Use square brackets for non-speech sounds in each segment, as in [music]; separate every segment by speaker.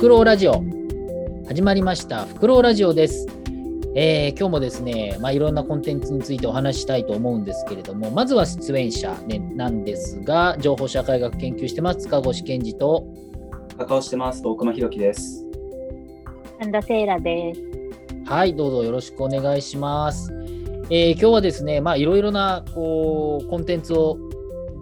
Speaker 1: クロウラジオ始まりましたフクロウラジオです、えー今日もですね、まあ、いろんなコンテンツについてお話ししたいと思うんですけれどもまずは出演者、ね、なんですが情報社会学研究してます塚越健二と
Speaker 2: カカオしてます。大熊ひろきです。
Speaker 3: 神田セイラです。
Speaker 1: はいどうぞよろしくお願いします、えー今日はですねまあいろいろなこうコンテンツを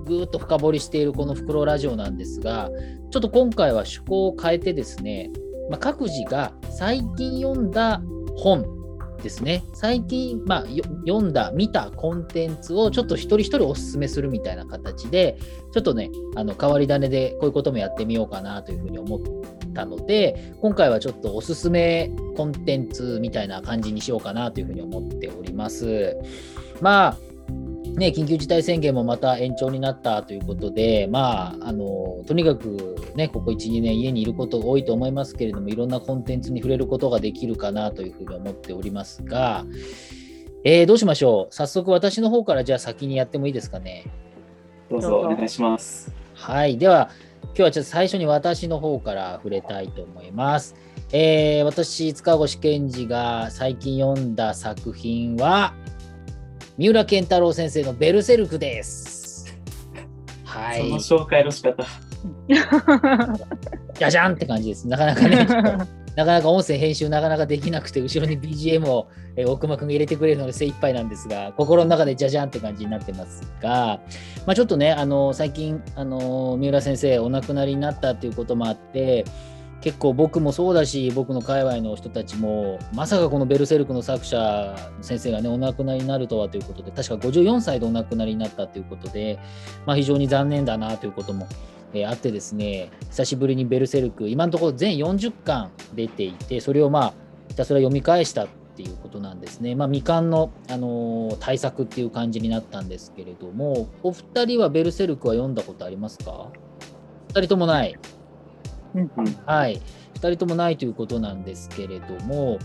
Speaker 1: ぐーっと深掘りしているこのフクロウラジオなんですがちょっと今回は趣向を変えてですね、まあ、各自が最近読んだ本ですね最近、まあ、読んだ見たコンテンツをちょっと一人一人おすすめするみたいな形でちょっとねあの変わり種でこういうこともやってみようかなというふうに思ったので今回はちょっとおすすめコンテンツみたいな感じにしようかなというふうに思っております。まあね、緊急事態宣言もまた延長になったということで、まあ、あのとにかく、ね、ここ1、2年家にいることが多いと思いますけれども、いろんなコンテンツに触れることができるかなというふうに思っておりますが、えーどうしましょう？早速私の方からじゃあ先にやってもいいですかね？
Speaker 2: どうぞ
Speaker 3: どうぞ
Speaker 2: お願いします。
Speaker 1: はい。では、今日はちょっと最初に私の方から触れたいと思います。えー私、塚越健二が最近読んだ作品は、三浦健太郎先生のベルセルクです。はい。
Speaker 2: その紹介の仕方。
Speaker 1: じゃじゃんって感じです。なかなかね、[laughs] なかなか音声編集なかなかできなくて、後ろに BGM を、えー大熊くんが入れてくれるので精一杯なんですが、心の中でじゃじゃんって感じになってますが、まあ、ちょっとね、あの最近、あの三浦先生お亡くなりになったということもあって、結構僕もそうだし、僕の界隈の人たちも、まさかこのベルセルクの作者の先生がね、お亡くなりになるとはということで、確か54歳でお亡くなりになったということで、まあ、非常に残念だなということもえーあってですね、久しぶりにベルセルク、今のところ全40巻出ていて、それをまあ、ひたすら読み返したっていうことなんですね。まあ、未完の、あのー対策っていう感じになったんですけれども、お二人はベルセルクは読んだことありますか？二人ともない。はい。二人ともないということなんですけれども、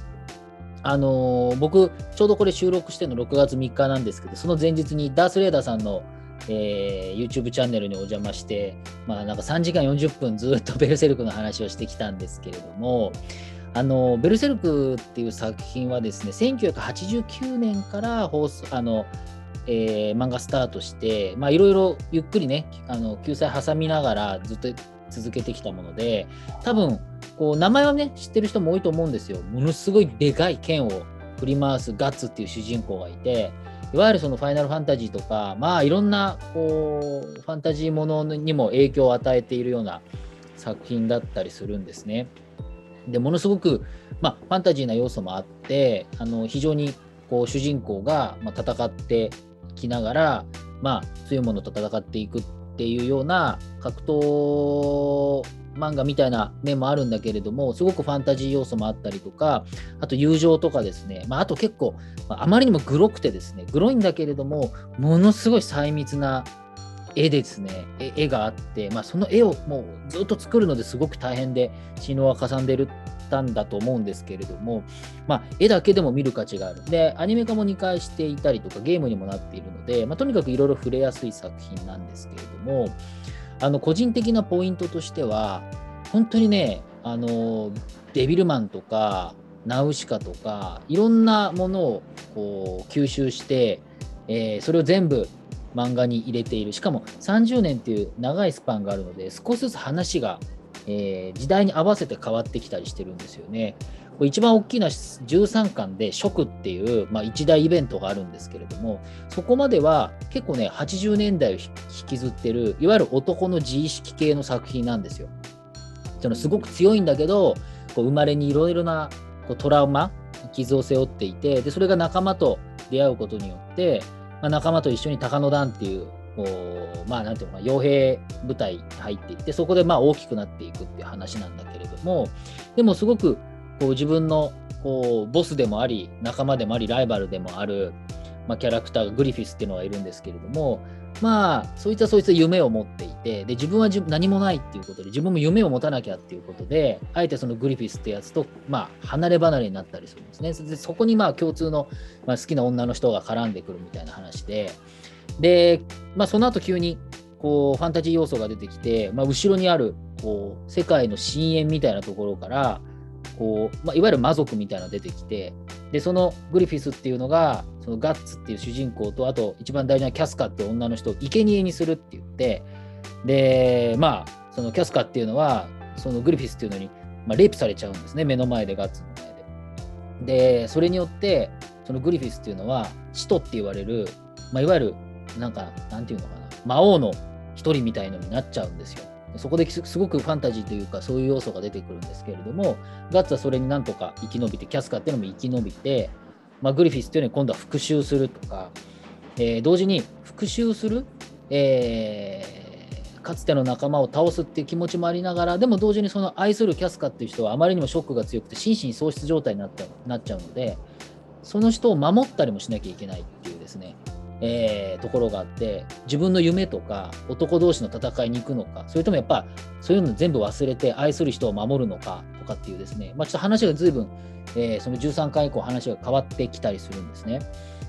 Speaker 1: あのー僕、ちょうどこれ収録しての6月3日なんですけど、その前日にダース・レーダーさんの、えー YouTube チャンネルにお邪魔して、まあなんか3時間40分ずっと [laughs] ベルセルクの話をしてきたんですけれども、あのベルセルクっていう作品はですね、1989年から放送、あの、えー漫画スタートして、まあいろいろゆっくりね、あの救済挟みながらずっと続けてきたもので、多分こう名前はね知ってる人も多いと思うんですよ。ものすごいでかい剣を振り回すガッツっていう主人公がいて、いわゆるそのファイナルファンタジーとか、まあいろんなこうファンタジーものにも影響を与えているような作品だったりするんですね。でものすごく、まあ、ファンタジーな要素もあってあの非常にこう主人公が、まあ、戦ってきながら、まあ、強いものと戦っていくっっていうような格闘漫画みたいな面もあるんだけれどもすごくファンタジー要素もあったりとかあと友情とかですね、まあ、あと結構、あまりにもグロくてですねグロいんだけれどもものすごい細密な絵ですね。絵があって、まあ、その絵をもうずっと作るのですごく大変で死のはかさんでるたんだと思うんですけれども、まあ、絵だけでも見る価値がある。で、アニメ化も2回していたりとか、ゲームにもなっているので、まあ、とにかくいろいろ触れやすい作品なんですけれども、あの個人的なポイントとしては、本当にね、あのデビルマンとか、ナウシカとか、いろんなものをこう吸収して、えーそれを全部漫画に入れている。しかも30年っていう長いスパンがあるので、少しずつ話がえー時代に合わせて変わってきたりしてるんですよね。これ一番大きな13巻で「食」っていう、まあ、一大イベントがあるんですけれどもそこまでは結構ね80年代を引きずってるいわゆる男の自意識系の作品なんですよ。そのすごく強いんだけどこう生まれにいろいろなこうトラウマ傷を背負っていてでそれが仲間と出会うことによって、まあ、仲間と一緒に高野団っていうこうまあなんていうのか傭兵部隊に入っていってそこでまあ大きくなっていくっていう話なんだけれどもでもすごくこう自分のこうボスでもあり仲間でもありライバルでもある、まあ、キャラクターがグリフィスっていうのがいるんですけれどもまあそいつはそいつは夢を持っていてで自分は何もないっていうことで自分も夢を持たなきゃっていうことであえてそのグリフィスってやつと、まあ、離れ離れになったりするんですね。でそこにまあ共通の、まあ、好きな女の人が絡んでくるみたいな話でで、まあ、その後急にこうファンタジー要素が出てきて、まあ、後ろにあるこう世界の深淵みたいなところからこう、まあ、いわゆる魔族みたいなのが出てきてでそのグリフィスっていうのがそのガッツっていう主人公とあと一番大事なキャスカっていう女の人を生贄にするって言ってでまあそのキャスカっていうのはそのグリフィスっていうのに、まあ、レイプされちゃうんですね目の前でガッツの前で。でそれによってそのグリフィスっていうのは使徒って言われる、まあ、いわゆるなんかなんていうのかな魔王の一人みたいのになっちゃうんですよ。そこですごくファンタジーというかそういう要素が出てくるんですけれどもガッツはそれになんとか生き延びてキャスカーっていうのも生き延びて、まあ、グリフィスっていうのに今度は復讐するとか、えー、同時に復讐する、えー、かつての仲間を倒すっていう気持ちもありながらでも同時にその愛するキャスカーっていう人はあまりにもショックが強くて心神喪失状態になったなっちゃうのでその人を守ったりもしなきゃいけないっていうですねえー、ところがあって自分の夢とか男同士の戦いに行くのかそれともやっぱそういうの全部忘れて愛する人を守るのかとかっていうですね、まあ、ちょっと話が随分、えー、その13回以降話が変わってきたりするんですね。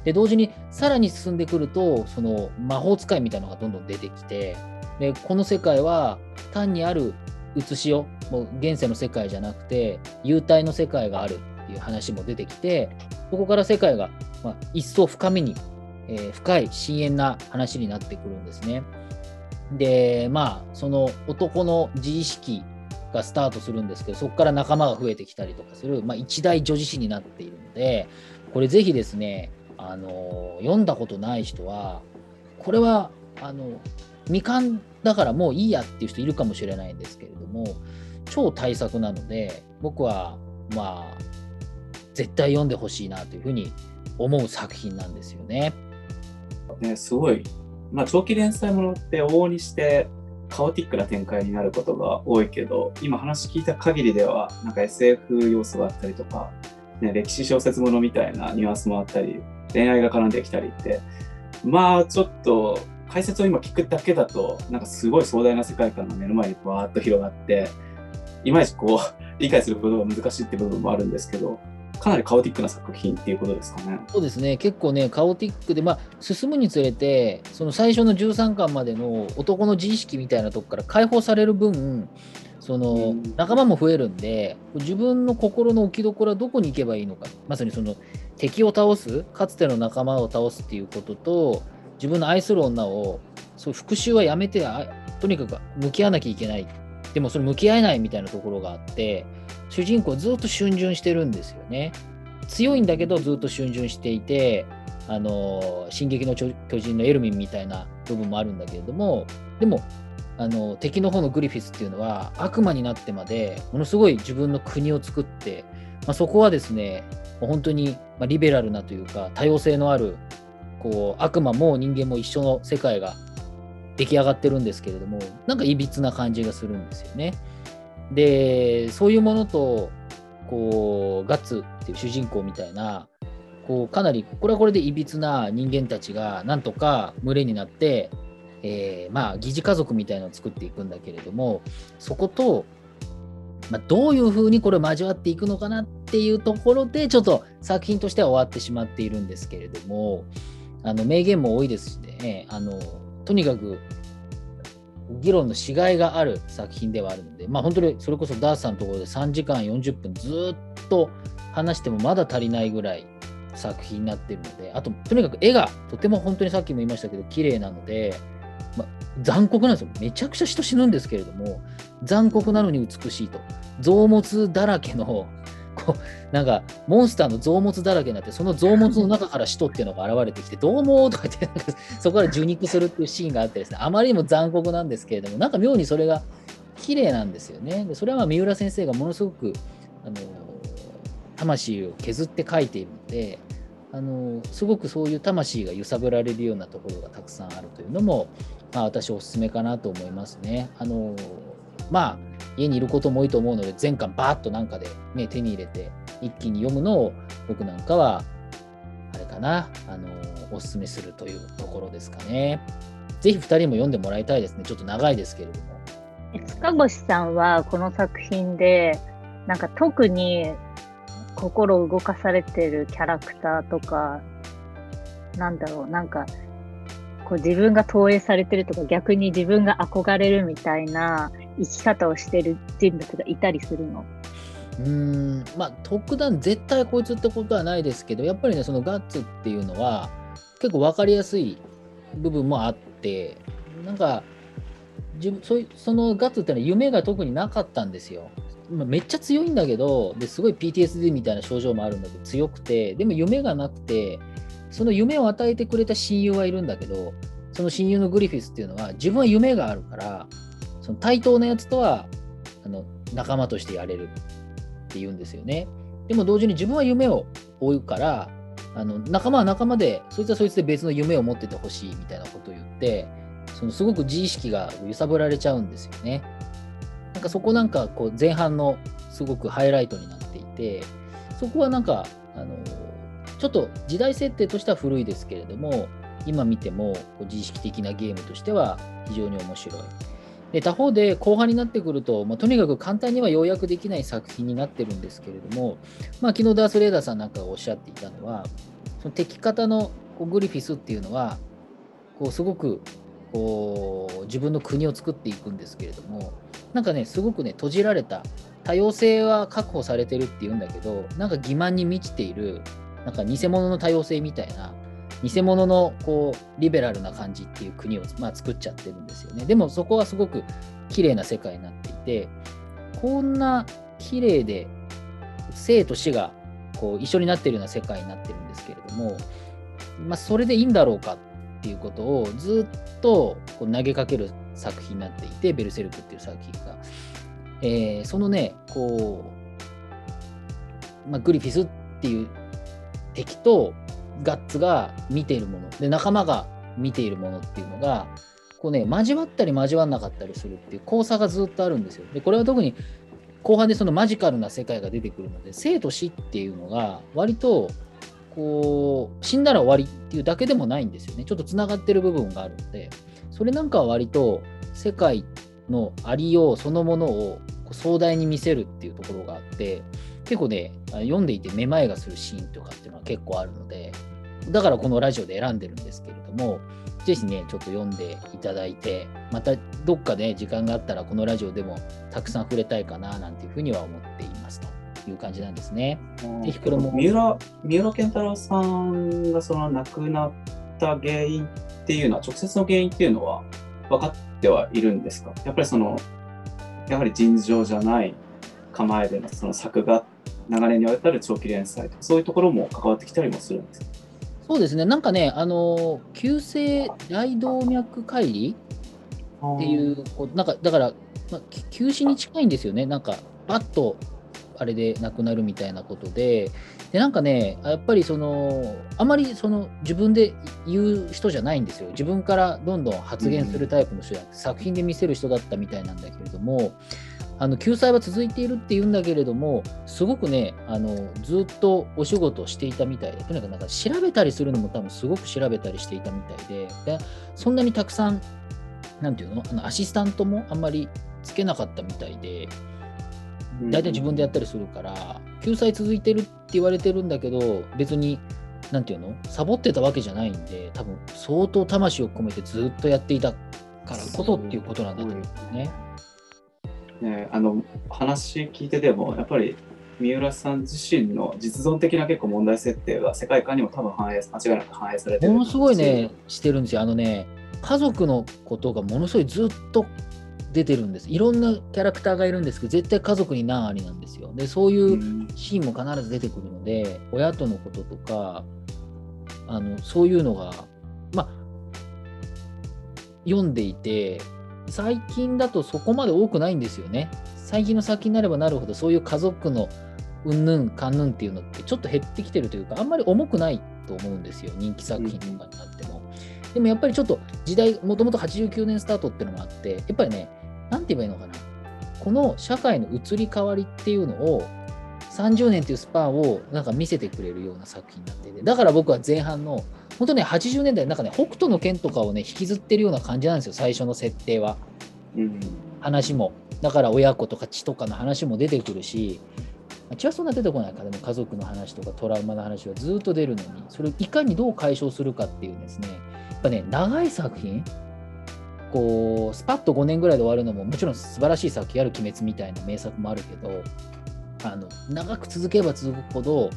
Speaker 1: で同時にさらに進んでくるとその魔法使いみたいなのがどんどん出てきてでこの世界は単にある写しをもう現世の世界じゃなくて幽体の世界があるっていう話も出てきてここから世界が、まあ、一層深みにえー、深い深遠な話になってくるんですね。でまあその男の自意識がスタートするんですけどそこから仲間が増えてきたりとかする、まあ、一大女子誌になっているのでこれぜひですねあの読んだことない人はこれはあの未完だからもういいやっていう人いるかもしれないんですけれども超大作なので僕はまあ絶対読んでほしいなというふうに思う作品なんですよね。
Speaker 2: ね、すごい、まあ、長期連載ものって往々にしてカオティックな展開になることが多いけど、今話聞いた限りでは、なんか SF 要素があったりとか、ね、歴史小説ものみたいなニュアンスもあったり、恋愛が絡んできたりって、まあちょっと解説を今聞くだけだと、なんかすごい壮大な世界観が目の前にわーっと広がって、いまいちこう理解することが難しいって部分もあるんですけど、かなりカオティックな作品っていうことですかね。
Speaker 1: そうですね、結構ね、カオティックで、まあ、進むにつれて、その最初の13巻までの男の自意識みたいなとこから解放される分、その仲間も増えるんで、自分の心の置きどころはどこに行けばいいのか、まさにその敵を倒す、かつての仲間を倒すっていうことと、自分の愛する女を、そう復讐はやめてとにかく向き合わなきゃいけない。でもそれ向き合えないみたいなところがあって、主人公ずっと逡巡してるんですよね。強いんだけどずっと逡巡していて、あの進撃の巨人のエルミンみたいな部分もあるんだけれども、でも、あの敵の方のグリフィスっていうのは悪魔になってまでものすごい自分の国を作って、まあ、そこはですね本当にリベラルなというか多様性のあるこう悪魔も人間も一緒の世界が出来上がってるんですけれどもなんかいびつな感じがするんですよね。でそういうものとこうガッツっていう主人公みたいなこうかなりこれはこれでいびつな人間たちがなんとか群れになって、えー、まあ疑似家族みたいなのを作っていくんだけれどもそこと、まあ、どういうふうにこれを交わっていくのかなっていうところでちょっと作品としては終わってしまっているんですけれどもあの名言も多いですしね。あのとにかく議論のしがいがある作品ではあるので、まあ、本当にそれこそダースさんのところで3時間40分ずっと話してもまだ足りないぐらい作品になってるので、あと、とにかく絵がとても本当にさっきも言いましたけど、綺麗なので、まあ、残酷なんですよ。めちゃくちゃ人死ぬんですけれども、残酷なのに美しいと。臓物だらけのこうなんかモンスターの臓物だらけになってその臓物の中から使徒っていうのが現れてきてどうもとか言ってそこから受肉するっていうシーンがあってですねあまりにも残酷なんですけれどもなんか妙にそれが綺麗なんですよねでそれはまあ三浦先生がものすごくあの魂を削って書いているのであのすごくそういう魂が揺さぶられるようなところがたくさんあるというのも、まあ、私おすすめかなと思いますね。あのまあ家にいることも多いと思うので全巻バーッとなんかで、ね、手に入れて一気に読むのを僕なんかはあれかなあのおすすめするというところですかね。ぜひ2人も読んでもらいたいですね。ちょっと長いですけれども。
Speaker 3: 塚越さんはこの作品でなんか特に心を動かされてるキャラクターとかなんだろうなんかこう自分が投影されてるとか逆に自分が憧れるみたいな生き方をしてる人物がいたりするの？
Speaker 1: うんまあ特段絶対こいつってことはないですけどやっぱりねそのガッツっていうのは結構分かりやすい部分もあってなんかそそのガッツってのは夢が特になかったんですよ。めっちゃ強いんだけどですごい PTSD みたいな症状もあるんだけど強くてでも夢がなくてその夢を与えてくれた親友はいるんだけどその親友のグリフィスっていうのは自分は夢があるからその対等なやつとはあの仲間としてやれるって言うんですよね。でも同時に自分は夢を追うからあの仲間は仲間でそいつはそいつで別の夢を持っててほしいみたいなことを言ってそのすごく自意識が揺さぶられちゃうんですよね。なんかそこなんかこう前半のすごくハイライトになっていてそこはなんかあのちょっと時代設定としては古いですけれども今見てもこう自意識的なゲームとしては非常に面白い。で他方で後半になってくると、まあ、とにかく簡単には要約できない作品になってるんですけれども、まあ、昨日ダース・レーダーさんなんかがおっしゃっていたのはその敵方のこうグリフィスっていうのはこうすごくこう自分の国を作っていくんですけれどもなんかねすごくね閉じられた多様性は確保されてるっていうんだけどなんか欺瞞に満ちているなんか偽物の多様性みたいな偽物のこうリベラルな感じっていう国を、まあ、作っちゃってるんですよね。でもそこはすごく綺麗な世界になっていてこんな綺麗で生と死がこう一緒になってるような世界になってるんですけれども、まあ、それでいいんだろうかっていうことをずっとこう投げかける作品になっていて「ベルセルク」っていう作品が。えーそのねこう、まあ、グリフィスっていう敵とガッツが見ているもので仲間が見ているものっていうのがこうね交わったり交わんなかったりするっていう交差がずっとあるんですよ。でこれは特に後半でそのマジカルな世界が出てくるので生と死っていうのが割とこう死んだら終わりっていうだけでもないんですよねちょっとつながってる部分があるのでそれなんかは割と世界のありようそのものを壮大に見せるっていうところがあって結構ねあ読んでいてめまいがするシーンとかっていうのは結構あるのでだからこのラジオで選んでるんですけれどもぜひねちょっと読んでいただいてまたどっかで、時間があったらこのラジオでもたくさん触れたいかななんていうふうには思っていますという感じなんですね。ぜひこれも
Speaker 2: 三浦三浦健太郎さんがその亡くなった原因っていうのは直接の原因っていうのは分かってはいるんですか？やっぱりそのやはり尋常じゃない構えでのその作画流れにわたる長期連載とかそういうところも関わってきたりもするんです
Speaker 1: そうですね。なんかねあの急性大動脈解離っていうこうなんかだから、まあ、き休止に近いんですよね。なんかバッとあれで亡くなるみたいなことで。でなんかねやっぱりそのあまりその自分で言う人じゃないんですよ。自分からどんどん発言するタイプの人じゃなくて、作品で見せる人だったみたいなんだけれどもあの救済は続いているっていうんだけれどもすごくねあのずっとお仕事をしていたみたいでとにかくなんか調べたりするのも多分すごく調べたりしていたみたいででそんなにたくさんなんていうのあのアシスタントもあんまりつけなかったみたいで大体自分でやったりするから救済続いてるって言われてるんだけど別になんていうのサボってたわけじゃないんで多分相当魂を込めてずっとやっていたからこそっていうことなんだと思うんですね。
Speaker 2: ね、あの話聞いててもやっぱり三浦さん自身の実存的な結構問題設定が世界観にも多分反映間違いなく反映されてる
Speaker 1: ものすごいねしてるんですよ。あのね家族のことがものすごいずっと出てるんです。いろんなキャラクターがいるんですけど絶対家族に何ありなんですよ。でそういううんシーンも必ず出てくるので親とのこととかあのそういうのがまあ読んでいて最近だとそこまで多くないんですよね。最近の作品になればなるほどそういう家族のうんぬんかんぬんっていうのってちょっと減ってきてるというかあんまり重くないと思うんですよ人気作品とかになっても。でもやっぱりちょっと時代もともと89年スタートっていうのもあってやっぱりねなんて言えばいいのかなこの社会の移り変わりっていうのを30年っていうスパンをなんか見せてくれるような作品になっていてだから僕は前半の本当ね80年代なんかね北斗の拳とかをね引きずってるような感じなんですよ最初の設定は。
Speaker 2: うん。
Speaker 1: 話も。だから親子とか血とかの話も出てくるし。血はそんな出てこないからでも家族の話とかトラウマの話はずっと出るのに。それをいかにどう解消するかっていうですね。ぱね、長い作品、こう、スパッと5年ぐらいで終わるのも、もちろん素晴らしい作品ある鬼滅みたいな名作もあるけど、あの長く続けば続くほど、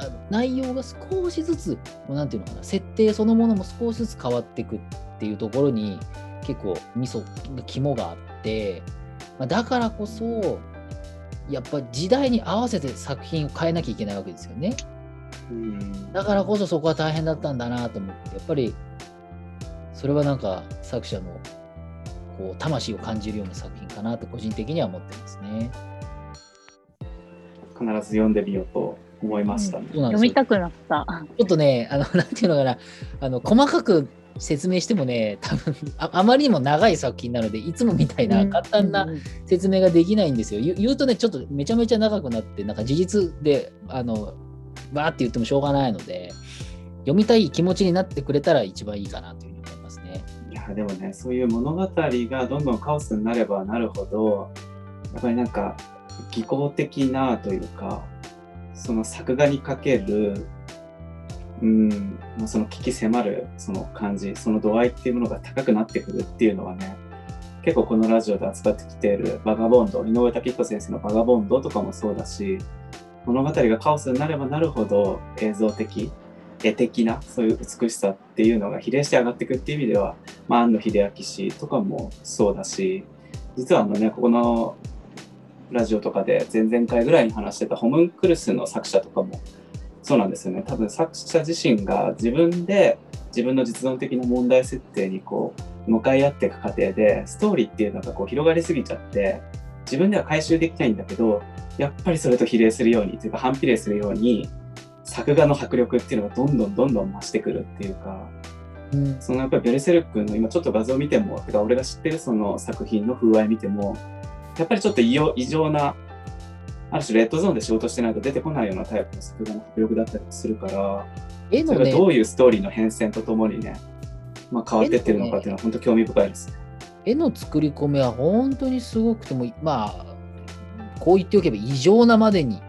Speaker 1: あの内容が少しずつ、もうなんていうのかな、設定そのものも少しずつ変わっていくっていうところに、結構、味噌、肝があって、まあだからこそ、やっぱ時代に合わせて作品を変えなきゃいけないわけですよね。
Speaker 2: うん
Speaker 1: だからこそそこは大変だったんだなと思って、やっぱりそれはなんか作者のこう魂を感じるような作品かなと個人的には思ってますね。
Speaker 2: 必ず読んでみようと思いましたね。
Speaker 1: そうなん
Speaker 3: 読みたくなった。
Speaker 1: ちょっとね、あの [laughs] なんていうのかな、あの細かく説明してもね、多分ああまりにも長い作品なので、いつもみたいな簡単な
Speaker 3: うんうん
Speaker 1: 説明ができないんですよ。言う言うとね、ちょっとめちゃめちゃ長くなって、なんか事実で、あの、バーって言ってもしょうがないので、読みたい気持ちになってくれたら一番いいかなというふうに思いますね。
Speaker 2: いやでもねそういう物語がどんどんカオスになればなるほどやっぱりなんか技巧的なというかその作画にかけるうんその危機迫るその感じその度合いっていうものが高くなってくるっていうのはね結構このラジオで扱ってきているバガボンド井上武彦先生のバガボンドとかもそうだし物語がカオスになればなるほど映像的絵的なそういう美しさっていうのが比例して上がっていくっていう意味では、まあ、庵野秀明氏とかもそうだし実はあのねここのラジオとかで前々回ぐらいに話してたホムンクルスの作者とかもそうなんですよね。多分作者自身が自分で自分の実存的な問題設定にこう向かい合っていく過程でストーリーっていうのがこう広がりすぎちゃって自分では回収できないんだけどやっぱりそれと比例するようにというか反比例するように作画の迫力っていうのがどんどんどんどん増してくるっていうか
Speaker 1: うん。
Speaker 2: そのやっぱりベルセルクの今ちょっと画像見てもてか俺が知ってるその作品の風合い見てもやっぱりちょっと異様異常なある種レッドゾーンで仕事してないと出てこないようなタイプの作画の迫力だったりするから
Speaker 1: 絵のね
Speaker 2: それがどういうストーリーの変遷とともにね、まあ、変わってってるのかっていうのは本当興味深いですね。
Speaker 1: 絵の作り込みは本当にすごくてもまあこう言っておけば異常なまでに、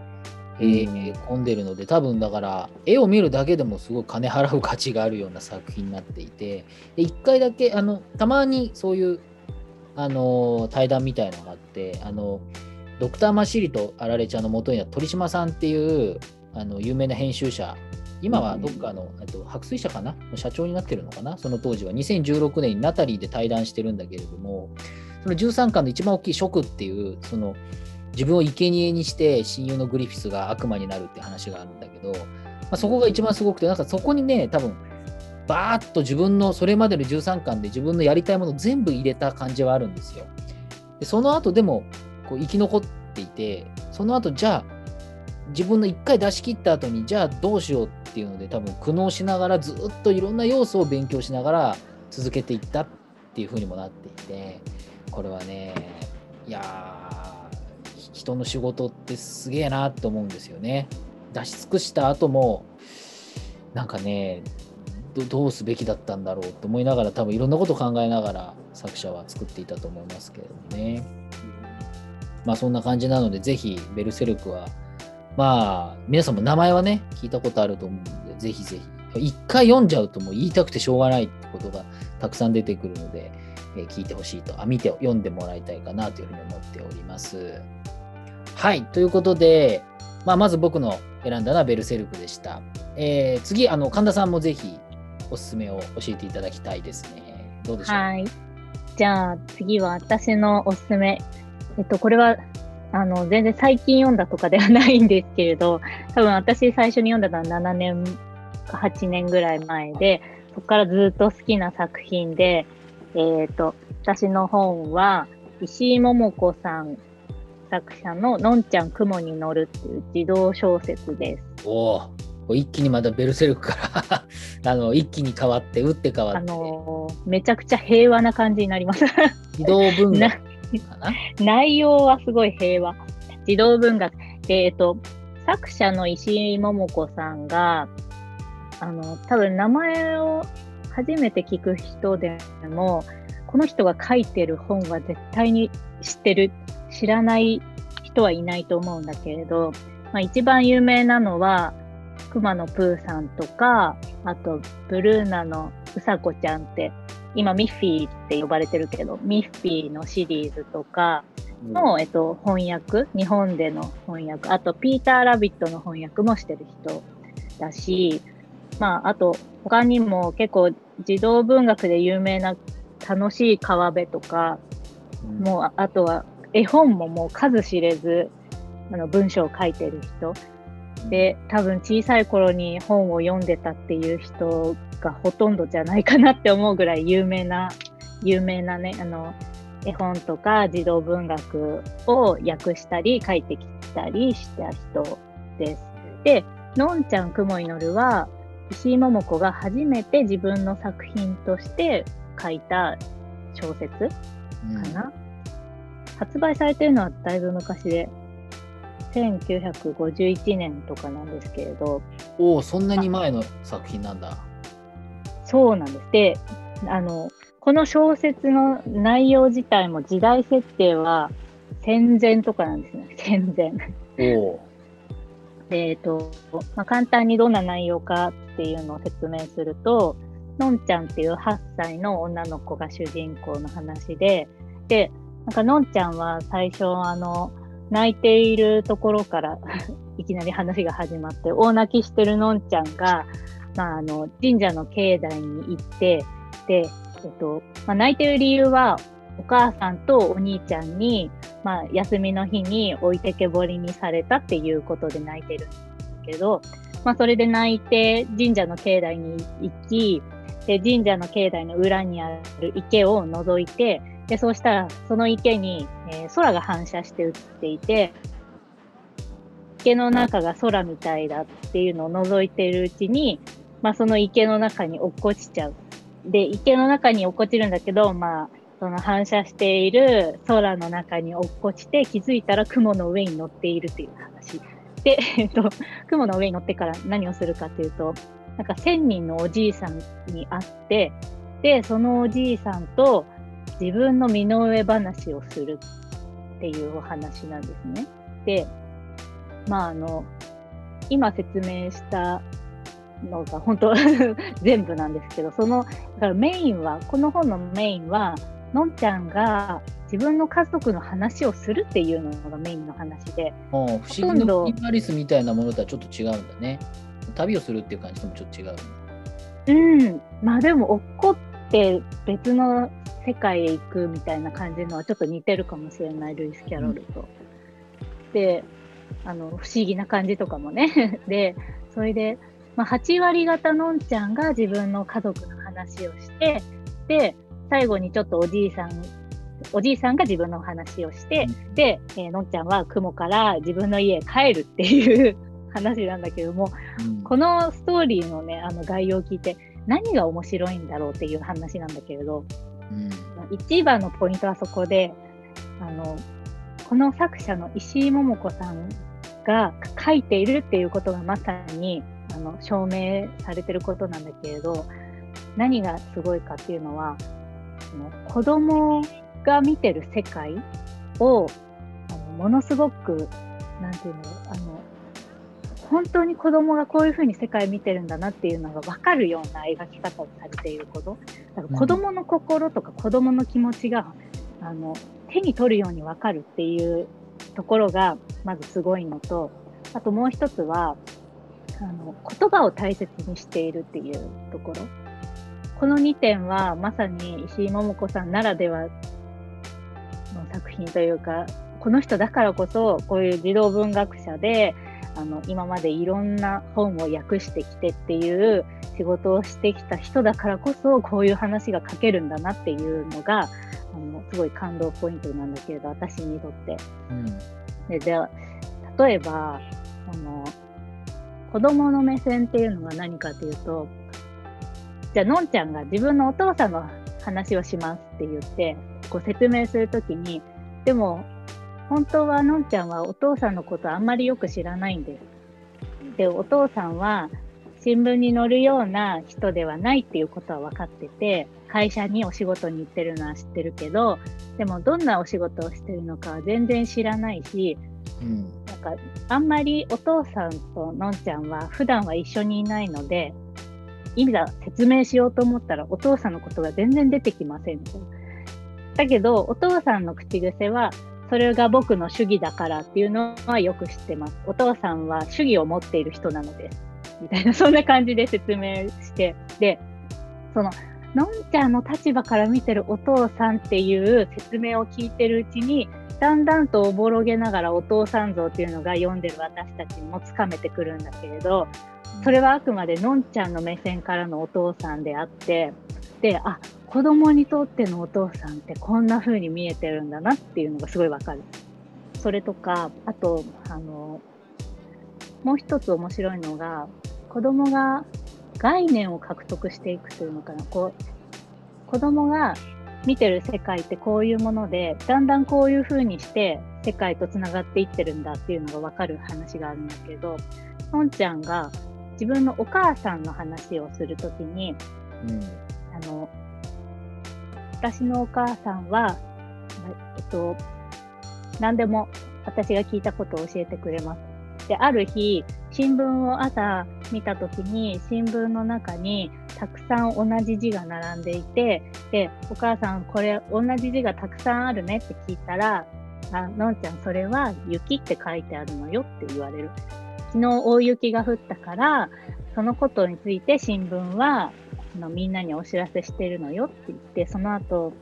Speaker 1: えー
Speaker 2: うん
Speaker 1: 込んでるので多分だから絵を見るだけでもすごい金払う価値があるような作品になっていてで1回だけあのたまにそういうあの対談みたいのがあってあのドクター・マシリとあられちゃんの元には鳥島さんっていうあの有名な編集者今はどっかの、えっと、白水社かな？の社長になってるのかな？その当時は。2016年にナタリーで対談してるんだけれどもその13巻の一番大きい「ショク」っていうその自分を生贄にして親友のグリフィスが悪魔になるって話があるんだけど、まあ、そこが一番すごくてなんかそこにね多分バーッと自分のそれまでの13巻で自分のやりたいもの全部入れた感じはあるんですよ。でその後でもこう生き残っていてその後じゃあ自分の一回出し切った後にじゃあどうしようっていうので多分苦悩しながらずっといろんな要素を勉強しながら続けていったっていう風にもなっていてこれはねいや人の仕事ってすげえなって思うんですよね。出し尽くした後もなんかねどうすべきだったんだろうと思いながら多分いろんなことを考えながら作者は作っていたと思いますけれどもね。まあそんな感じなのでぜひベルセルクはまあ皆さんも名前はね聞いたことあると思うんでぜひぜひ一回読んじゃうともう言いたくてしょうがないってことがたくさん出てくるので、え聞いてほしいとあ見て読んでもらいたいかなというふうに思っております。はいということで、まあ、まず僕の選んだのはベルセルクでした。えー次あの神田さんもぜひおすすめを教えていただきたいですね。どうでしょう？
Speaker 3: はい。じゃあ次は私のおすすめ。えっと、これは、あの、全然最近読んだとかではないんですけれど、多分私最初に読んだのは7年か8年ぐらい前で、そこからずっと好きな作品で、えっと、私の本は、石井桃子さん作者ののんちゃん雲に乗るっていう児童小説です。
Speaker 1: お一気にまたベルセルクから [laughs] あの一気に変わって打って変わ
Speaker 3: あ
Speaker 1: って
Speaker 3: のーめちゃくちゃ平和な感じになります。
Speaker 1: 児童文学 [laughs]
Speaker 3: 内容はすごい平和。児童文学。でえっと、作者の石井桃子さんが、あの、多分名前を初めて聞く人でも、この人が書いてる本は絶対に知ってる、知らない人はいないと思うんだけれど、まあ、一番有名なのは、熊野プーさんとか、あと、ブルーナのうさこちゃんって、今ミッフィーって呼ばれてるけど、ミッフィーのシリーズとかの、えっと、翻訳、日本での翻訳、あとピーター・ラビットの翻訳もしてる人だし、まあ、あと他にも結構児童文学で有名な楽しい川辺とか、
Speaker 1: うん。
Speaker 3: もうああとは絵本ももう数知れずあの文章を書いてる人で多分小さい頃に本を読んでたっていう人がほとんどじゃないかなって思うぐらい有名な有名なねあの絵本とか児童文学を訳したり書いてきたりした人です。で「のんちゃんくもいのる」は石井桃子が初めて自分の作品として書いた小説
Speaker 1: うん。
Speaker 3: かな、発売されてるのはだいぶ昔で1951年とかなんですけれど。
Speaker 1: おお、そんなに前の作品なんだ。
Speaker 3: そうなんです。であのこの小説の内容自体も時代設定は戦前とかなんですね。[laughs] 戦前。
Speaker 1: お
Speaker 3: えっと、まあ、簡単にどんな内容かっていうのを説明すると、のんちゃんっていう8歳の女の子が主人公の話で、で、なんかのんちゃんは最初、あの、泣いているところから [laughs] いきなり話が始まって、大泣きしてるのんちゃんが、まあ、あの、神社の境内に行って、で、えっと、まあ、泣いてる理由は、お母さんとお兄ちゃんに、まあ、休みの日に置いてけぼりにされたっていうことで泣いてるんですけど、まあ、それで泣いて神社の境内に行き、で神社の境内の裏にある池を覗いて、でそうしたらその池に、えー空が反射して映っていて、池の中が空みたいだっていうのを覗いているうちに、まあ、その池の中に落っこちちゃう。で、池の中に落っこちるんだけど、まあ、その反射している空の中に落っこちて気づいたら雲の上に乗っているっていう話。で、えっと、雲の上に乗ってから何をするかというと、なんか千人のおじいさんに会って、で、そのおじいさんと自分の身の上話をするっていうお話なんですね。で、まああの、今説明したのが本当 [laughs] 全部なんですけど、その、だからメインは、この本のメインは、のんちゃんが自分の家族の話をするっていうのがメインの話で、
Speaker 1: お不思議のミニマリスみたいなものとはちょっと違うんだね。旅をするっていう感じともちょっと違う。
Speaker 3: うん、まあでも、落っこって別の世界へ行くみたいな感じのはちょっと似てるかもしれない、ルイス・キャロルと。で、あの、不思議な感じとかもね。[laughs] で、それで、まあ、8割方のんちゃんが自分の家族の話をして、で、最後にちょっとおじいさん、おじいさんが自分の話をして、で、えーのんちゃんは雲から自分の家へ帰るっていう [laughs] 話なんだけども、
Speaker 1: うん
Speaker 3: このストーリーのね、あの概要を聞いて、何が面白いんだろうっていう話なんだけれど、
Speaker 1: うん。
Speaker 3: 一番のポイントはそこで、あの、この作者の石井桃子さんが書いているっていうことがまさにあの証明されてることなんだけれど、何がすごいかっていうのは、の子供が見てる世界をものすごく、なんていうの、あの、本当に子供がこういうふうに世界見てるんだなっていうのが分かるような描き方をされていること。だから子供の心とか子供の気持ちが、あの手に取るように分かるっていうところがまずすごいのと、あともう一つは、あの言葉を大切にしているっていうところ。この2点はまさに石井桃子さんならではの作品というか、この人だからこそこういう児童文学者であの今までいろんな本を訳してきてっていう仕事をしてきた人だからこそこういう話が書けるんだなっていうのがあのすごい感動ポイントなんだけれど私にとって。
Speaker 1: うん
Speaker 3: でで例えばあの子供の目線っていうのが何かというとじゃあのんちゃんが自分のお父さんの話をしますって言ってこう説明するときにでも本当はのんちゃんはお父さんのことあんまりよく知らないんです。でお父さんは新聞に載るような人ではないっていうことは分かってて会社にお仕事に行ってるのは知ってるけどでもどんなお仕事をしてるのかは全然知らないし
Speaker 1: うん
Speaker 3: なんかあんまりお父さんとのんちゃんは普段は一緒にいないので意味だ説明しようと思ったらお父さんのことが全然出てきませんと。だけどお父さんの口癖はそれが僕の主義だからっていうのはよく知ってます。お父さんは主義を持っている人なのです。みたいな、そんな感じで説明して、で、その、のんちゃんの立場から見てるお父さんっていう説明を聞いてるうちに、だんだんとおぼろげながらお父さん像っていうのが読んでる私たちにもつかめてくるんだけれど、それはあくまでのんちゃんの目線からのお父さんであって、で、あ、子供にとってのお父さんってこんな風に見えてるんだなっていうのがすごいわかる。それとか、あと、あの、もう一つ面白いのが、子供が概念を獲得していくというのかな。こう、子供が見てる世界ってこういうもので、だんだんこういう風にして世界とつながっていってるんだっていうのがわかる話があるんだけど、のんちゃんが自分のお母さんの話をするときに、うん、あの、私のお母さんは、えっと、何でも私が聞いたことを教えてくれます。で、ある日、新聞を朝見たときに、新聞の中にたくさん同じ字が並んでいて、で、お母さん、これ同じ字がたくさんあるねって聞いたら、あ、のんちゃん、それは雪って書いてあるのよって言われる。昨日大雪が降ったから、そのことについて新聞はのみんなにお知らせしてるのよって言って、その後、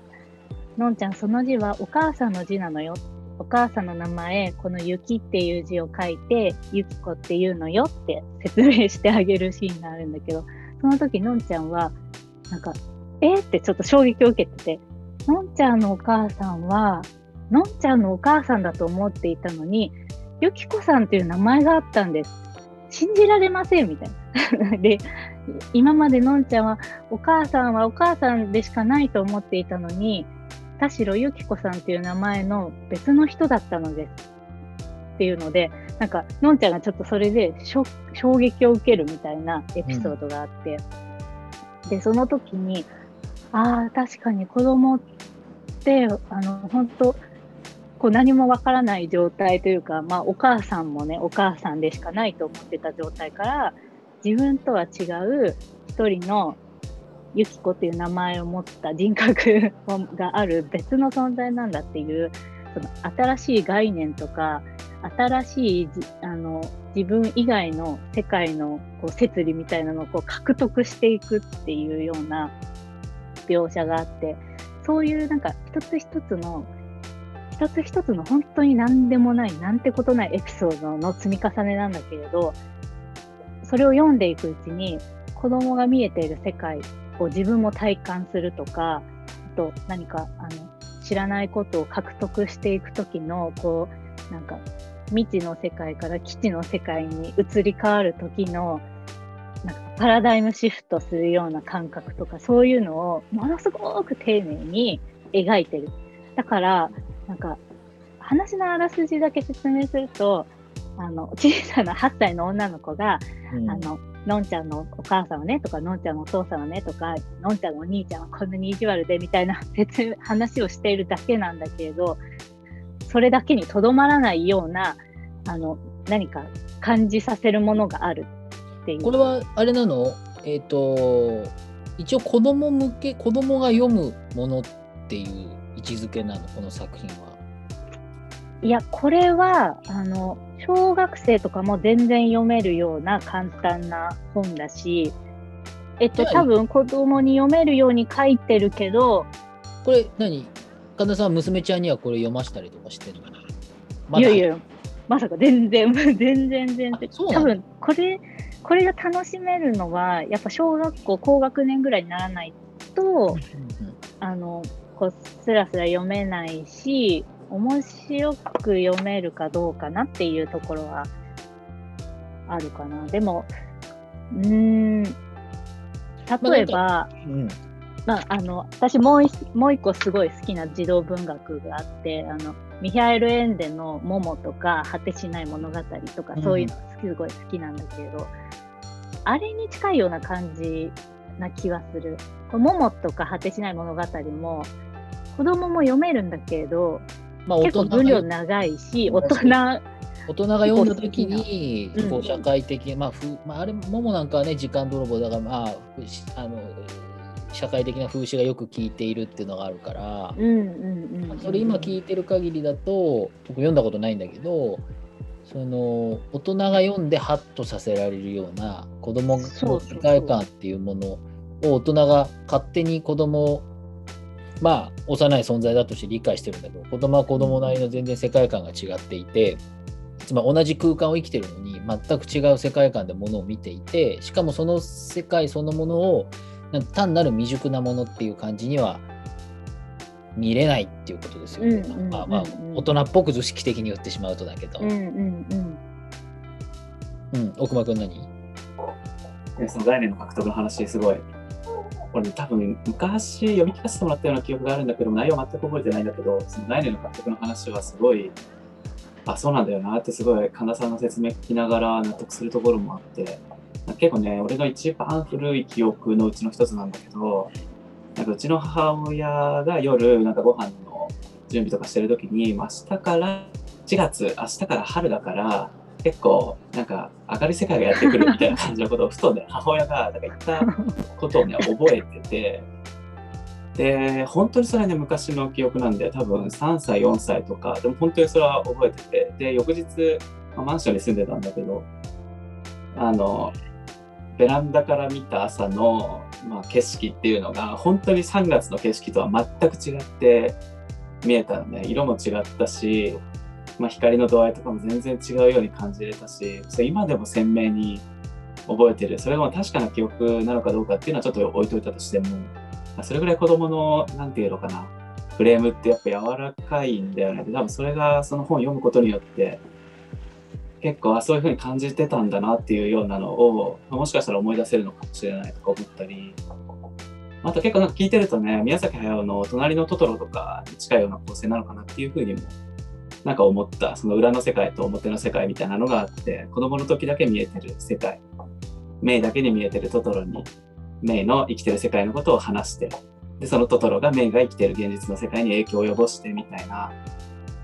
Speaker 3: のんちゃんその字はお母さんの字なのよ。お母さんの名前、この雪っていう字を書いて、ゆきこっていうのよって説明してあげるシーンがあるんだけど、その時のんちゃんは、なんか、えー、ってちょっと衝撃を受けてて、のんちゃんのお母さんは、のんちゃんのお母さんだと思っていたのに、ゆきこさんっていう名前があったんです。信じられませんみたいな。[laughs] で、今までのんちゃんはお母さんはお母さんでしかないと思っていたのに、田代由紀子さんっていう名前の別の人だったのです。っていうので、なんか、のんちゃんがちょっとそれで衝撃を受けるみたいなエピソードがあって、うん、で、その時に、ああ、確かに子供って、あの、本当こう何もわからない状態というか、まあ、お母さんもね、お母さんでしかないと思ってた状態から、自分とは違う一人のユキコっていう名前を持った人格 [laughs] がある別の存在なんだっていうその新しい概念とか新しいあの自分以外の世界のこう摂理みたいなのをこう獲得していくっていうような描写があってそういうなんか一つ一つの一つ一つの本当に何でもないなんてことないエピソードの積み重ねなんだけれどそれを読んでいくうちに子供が見えている世界を自分も体感するとかあと何かあの知らないことを獲得していく時のこうなんか未知の世界から基地の世界に移り変わる時のなんかパラダイムシフトするような感覚とかそういうのをものすごく丁寧に描いてる。だからなんか話のあらすじだけ説明するとあの小さな8歳の女の子が、うん、あののんちゃんのお母さんはねとかのんちゃんのお父さんはねとかのんちゃんのお兄ちゃんはこんなに意地悪でみたいな話をしているだけなんだけれどそれだけにとどまらないようなあの何か感じさせるものがあるっていう。
Speaker 1: これはあれなの？えっ、ー、と一応子供向け子供が読むものっていう位置づけなの？この作品は。
Speaker 3: いやこれはあの小学生とかも全然読めるような簡単な本だし、えっと、多分子供に読めるように書いてるけど、
Speaker 1: これ何？神田さん、娘ちゃんにはこれ読ましたりとかしてるの、
Speaker 3: ま、いやいや、まさか全然、[laughs] 全然、全然。多分これ、これが楽しめるのは、やっぱ小学校高学年ぐらいにならないと、あの、こう、スラスラ読めないし、面白く読めるかどうかなっていうところはあるかな。でも、うん、例えば、うんまあ、あの私もうもう一個すごい好きな児童文学があってあのミハエル・エンデの「モモ」とか「果てしない物語」とかそういうのすごい好きなんだけど、うん、あれに近いような感じな気はする。モモとか果てしない物語も子供も読めるんだけどまあ、結構分量長いし、大人、
Speaker 1: 大人が読んだ時に
Speaker 3: うん
Speaker 1: こう社会的、まあふまあ、あれももなんかはね時間泥棒だからまああの社会的な風刺がよく効いているっていうのがあるから、
Speaker 3: うんうんうん。
Speaker 1: それ今聞いてる限りだと僕読んだことないんだけどその大人が読んでハッとさせられるような子供の世界観っていうものを大人が勝手に子供をまあ幼い存在だとして理解してるんだけど子供は子供なりの全然世界観が違っていてつまり同じ空間を生きてるのに全く違う世界観でものを見ていてしかもその世界そのものを単なる未熟なものっていう感じには見れないっていうことですよね。まあまあ大人っぽく図式的に言ってしまうとだけど。
Speaker 3: うんうんうん。
Speaker 1: うん、奥間くん何？
Speaker 2: でその概念の獲得の話、すごい。これ多分昔読み聞かせてもらったような記憶があるんだけど、内容全く覚えてないんだけど、その概念の獲得の話はすごい、あ、そうなんだよなってすごい神田さんの説明聞きながら納得するところもあって、結構ね、俺の一番古い記憶のうちの一つなんだけど、なんかうちの母親が夜、なんかご飯の準備とかしてる時に、明日から4月、明日から春だから、結構なんか明るい世界がやってくるみたいな感じのことをふとね母親がなんか言ったことをね覚えてて。で本当にそれはね昔の記憶なんで多分3歳4歳とかでも本当にそれは覚えてて。で翌日、まあマンションに住んでたんだけどあのベランダから見た朝の、まあ、景色っていうのが本当に3月の景色とは全く違って見えたのね。色も違ったしまあ、光の度合いとかも全然違うように感じれたしそれ今でも鮮明に覚えてる。それが確かな記憶なのかどうかっていうのはちょっと置いといたとしてもそれぐらい子供のなんていうのかなフレームってやっぱ柔らかいんだよね。で多分それがその本を読むことによって結構あそういうふうに感じてたんだなっていうようなのをもしかしたら思い出せるのかもしれないとか思ったりあと結構なんか聞いてるとね宮崎駿の「隣のトトロ」とかに近いような構成なのかなっていうふうにもなんか思ったその裏の世界と表の世界みたいなのがあって子供の時だけ見えてる世界メイだけに見えてるトトロにメイの生きてる世界のことを話してでそのトトロがメイが生きてる現実の世界に影響を及ぼしてみたいな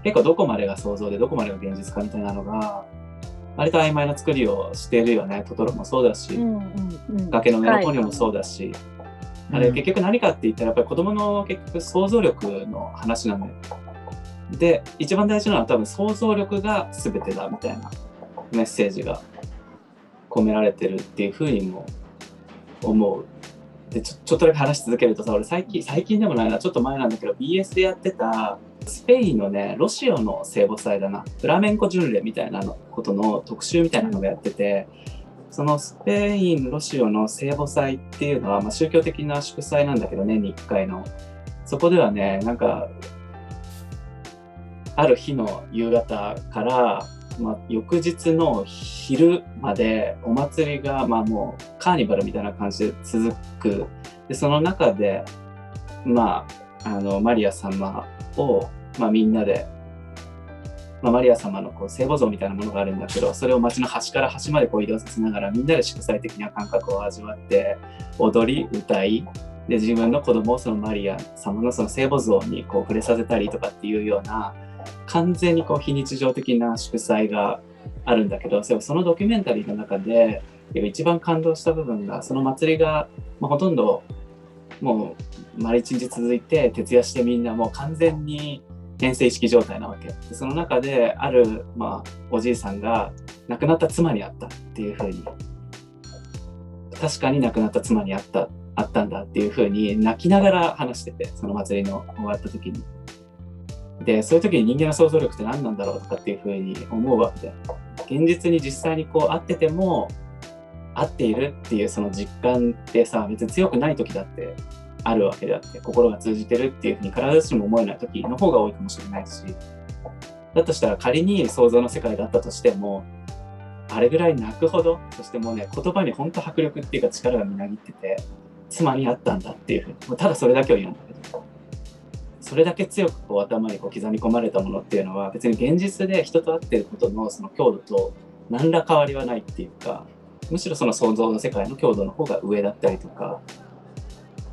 Speaker 2: 結構どこまでが想像でどこまでが現実かみたいなのが割と曖昧な作りをしているよねトトロもそうだし、
Speaker 3: うんうんうん。
Speaker 2: 崖の上のポニョもそうだし、あれ
Speaker 1: うん
Speaker 2: 結局何かって言ったらやっぱり子供の結局想像力の話なんだよ。で一番大事なのは多分想像力が全てだみたいなメッセージが込められてるっていうふうにも思う。でちょちょっとだけ話し続けるとさ俺最近最近でもないなちょっと前なんだけど BS でやってたスペインのねロシアの聖母祭だなフラメンコ巡礼みたいなのことの特集みたいなのがやってて、そのスペインロシアの聖母祭っていうのは、まあ、宗教的な祝祭なんだけど年に1回のそこではねなんかある日の夕方から、まあ、翌日の昼までお祭りが、まあ、もうカーニバルみたいな感じで続く。でその中で、まあ、あのマリア様を、まあ、みんなで、まあ、マリア様のこう聖母像みたいなものがあるんだけどそれを街の端から端までこう移動させながらみんなで祝祭的な感覚を味わって踊り歌いで自分の子供をそのマリア様のその聖母像にこう触れさせたりとかっていうような完全にこう非日常的な祝祭があるんだけどそのドキュメンタリーの中で一番感動した部分がその祭りが、まあ、ほとんどもう丸一日続いて徹夜してみんなもう完全に変性意識状態なわけでその中である、まあ、おじいさんが亡くなった妻に会ったっていうふうに確かに亡くなった妻に会ったあったんだっていうふうに泣きながら話しててその祭りの終わった時に。でそういう時に人間の想像力って何なんだろうとかっていうふうに思うわけ。で現実に実際にこう会ってても会っているっていうその実感ってさ別に強くない時だってあるわけであって心が通じてるっていうふうに必ずしも思えない時の方が多いかもしれないし。だとしたら仮に想像の世界だったとしてもあれぐらい泣くほどそしてもうね言葉に本当迫力っていうか力がみなぎってて妻に会ったんだっていうふうにただそれだけを言うんだけど。それだけ強くこう頭にこう刻み込まれたものっていうのは別に現実で人と会ってることのその強度と何ら変わりはないっていうかむしろその想像の世界の強度の方が上だったりとか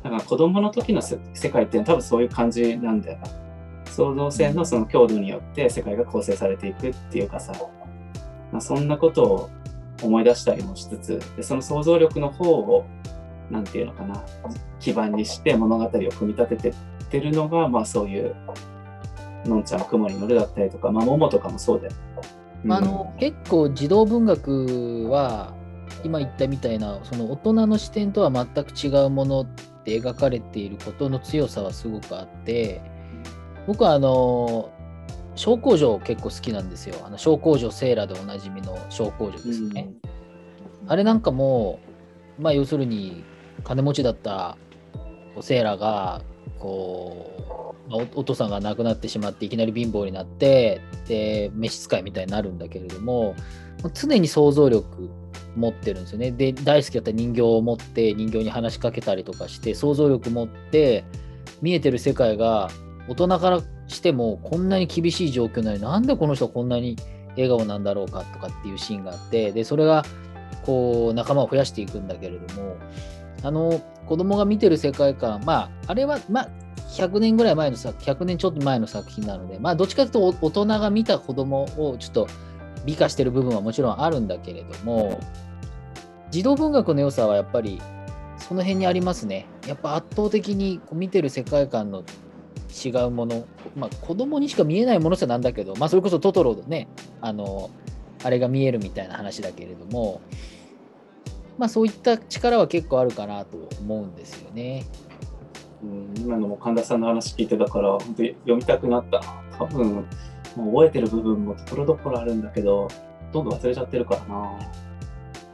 Speaker 2: だから子供の時の世界っていうのは多分そういう感じなんだよな。想像性のその強度によって世界が構成されていくっていうかさまあ、そんなことを思い出したりもしつつでその想像力の方を何て言うのかな基盤にして物語を組み立ててってるのが、まあ、そういうのんちゃん雲に乗るだったりとか、まあ、桃とかもそうで、
Speaker 1: うん、あの結構児童文学は今言ったみたいなその大人の視点とは全く違うものって描かれていることの強さはすごくあって僕はあの小工場結構好きなんですよ。あの小工場セーラでおなじみの小工場ですね。うん、あれなんかも、まあ要するに金持ちだったセーラがこう、まあ、お父さんが亡くなってしまっていきなり貧乏になってで召使いみたいになるんだけれども常に想像力持ってるんですよね。で大好きだった人形を持って人形に話しかけたりとかして想像力持って見えてる世界が大人からしてもこんなに厳しい状況なのになんでこの人こんなに笑顔なんだろうかとかっていうシーンがあってでそれがこう仲間を増やしていくんだけれどもあの子供が見てる世界観まああれはまあ100年ぐらい前の作100年ちょっと前の作品なのでまあどっちかというと大人が見た子供をちょっと美化してる部分はもちろんあるんだけれども児童文学の良さはやっぱりその辺にありますね。やっぱ圧倒的に見てる世界観の違うもの、まあ、子供にしか見えないものさなんだけど、まあ、それこそトトロのねあのあれが見えるみたいな話だけれども、まあ、そういった力は結構あるかなと思うんですよね。
Speaker 2: うん、今のも神田さんの話聞いてたから本当に読みたくなった。多分もう覚えてる部分もところどころあるんだけどどんどん忘れちゃってるからな。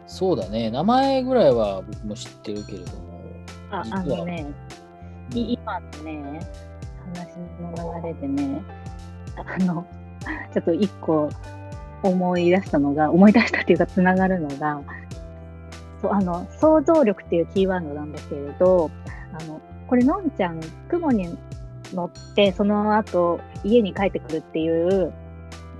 Speaker 1: そうだね。名前ぐらいは僕も知ってるけれども
Speaker 3: ああのね今のね話の流れでね、あの、ちょっと一個思い出したのが、思い出したっていうかつながるのが、そうあの想像力っていうキーワードなんだけれど、あのこれ、のんちゃん、雲に乗って、その後家に帰ってくるっていう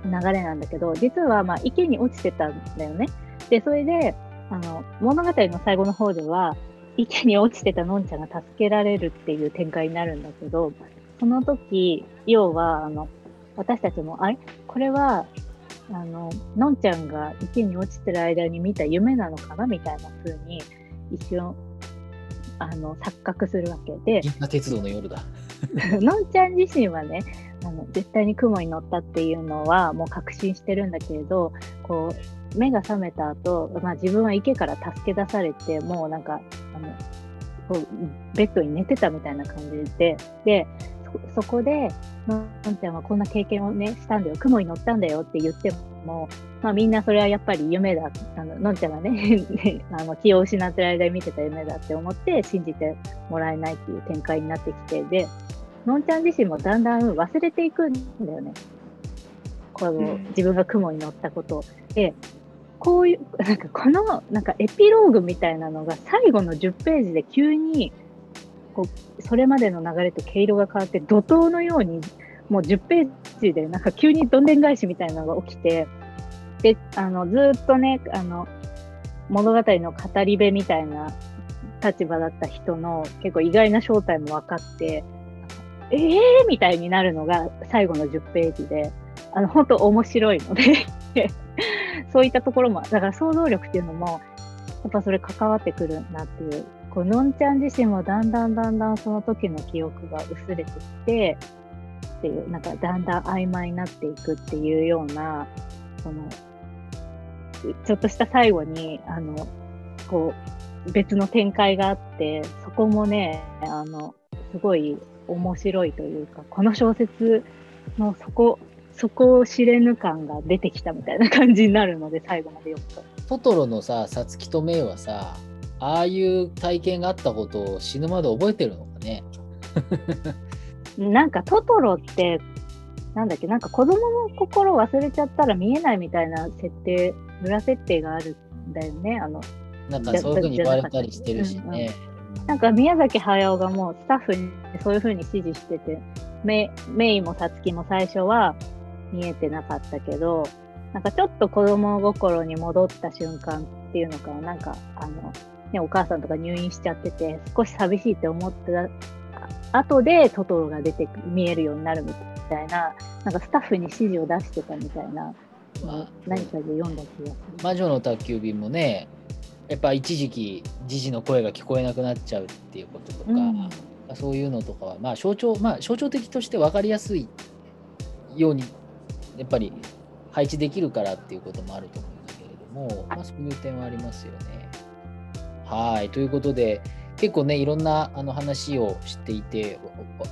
Speaker 3: 流れなんだけど、実はまあ池に落ちてたんだよね。で、それで、あの物語の最後の方では、池に落ちてたのんちゃんが助けられるっていう展開になるんだけど、その時、要は、あの、私たちも、あれ？これは、あの、のんちゃんが池に落ちてる間に見た夢なのかなみたいな風に、一瞬、あの、錯覚するわけで。
Speaker 1: 銀河鉄道の夜だ。[laughs]
Speaker 3: のんちゃん自身はね、あの絶対に雲に乗ったっていうのはもう確信してるんだけれどこう目が覚めた後、まあ自分は池から助け出されてもうなんかあのこうベッドに寝てたみたいな感じででそこで、のんちゃんはこんな経験をね、したんだよ、雲に乗ったんだよって言っても、まあみんなそれはやっぱり夢だ、あののんちゃんがね [laughs] あの気を失ってる間に見てた夢だって思って信じてもらえないっていう展開になってきて、で、のんちゃん自身もだんだん忘れていくんだよね。この自分が雲に乗ったことを。で、こういう、なんかこの、なんかエピローグみたいなのが最後の10ページで急にこうそれまでの流れと毛色が変わって怒涛のようにもう10ページでなんか急にどんでん返しみたいなのが起きてであのずっとねあの物語の語り部みたいな立場だった人の結構意外な正体も分かってえーみたいになるのが最後の10ページであの本当面白いのでそういったところもだから想像力っていうのもやっぱそれ関わってくるなっていうこうのんちゃん自身もだんだんだんだんその時の記憶が薄れてきてっていうなんかだんだん曖昧になっていくっていうようなそのちょっとした最後にあのこう別の展開があってそこもねあのすごい面白いというかこの小説のそこそこを知れぬ感が出てきたみたいな感じになるので最後まで読むと。
Speaker 1: トトロのさ、さつきとめいはさ、ああいう体験があったことを死ぬまで覚えてるのかね。[laughs]
Speaker 3: なんかトトロって、なんだっけ、なんか子供の心忘れちゃったら見えないみたいな設定、裏設定があるんだよね。あの
Speaker 1: なんかそういうふうに言われたりしてるしね。
Speaker 3: うんうん、なんか宮崎駿がもうスタッフにそういうふうに指示してて、メメイもさつきも最初は見えてなかったけど、なんかちょっと子供心に戻った瞬間っていうのかな、なんかあの、ね、お母さんとか入院しちゃってて、少し寂しいって思った後でトトロが出て見えるようになるみたいな、なんかスタッフに指示を出してたみたいな
Speaker 1: まあ
Speaker 3: 何かで読んだ気がする。
Speaker 1: 魔女の宅急便もねやっぱ一時期ジジの声が聞こえなくなっちゃうっていうこととか、
Speaker 3: うん
Speaker 1: そういうのとかはまあ象徴まあ象徴的として分かりやすいようにやっぱり配置できるからっていうこともあると思うんだけれども、まあ、そういう点はありますよね。はい。ということで結構ねいろんなあの話をしていて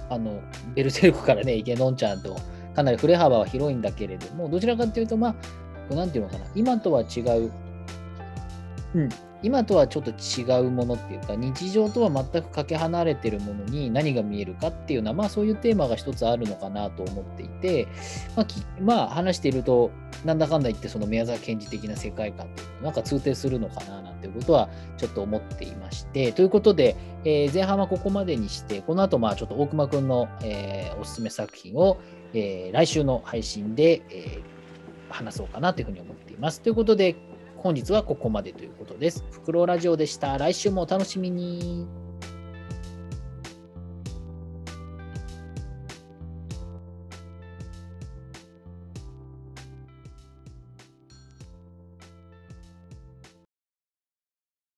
Speaker 1: あのベルセルクからね池のんちゃんとかなり振れ幅は広いんだけれどもどちらかというとまあこうなんていうのかな今とは違う、うん、今とはちょっと違うものっていうか日常とは全くかけ離れてるものに何が見えるかっていうのはまあそういうテーマが一つあるのかなと思っていて、まあ、きまあ話しているとなんだかんだ言ってその宮沢賢治的な世界観っていうのがなんか通底するのかななんていうことはちょっと思っていましてということで、えー前半はここまでにしてこの後まあちょっと大熊くんの、えーおすすめ作品を、えー来週の配信で、えー話そうかなというふうに思っています。ということで本日はここまでということです。フクロウラジオでした。来週もお楽しみに。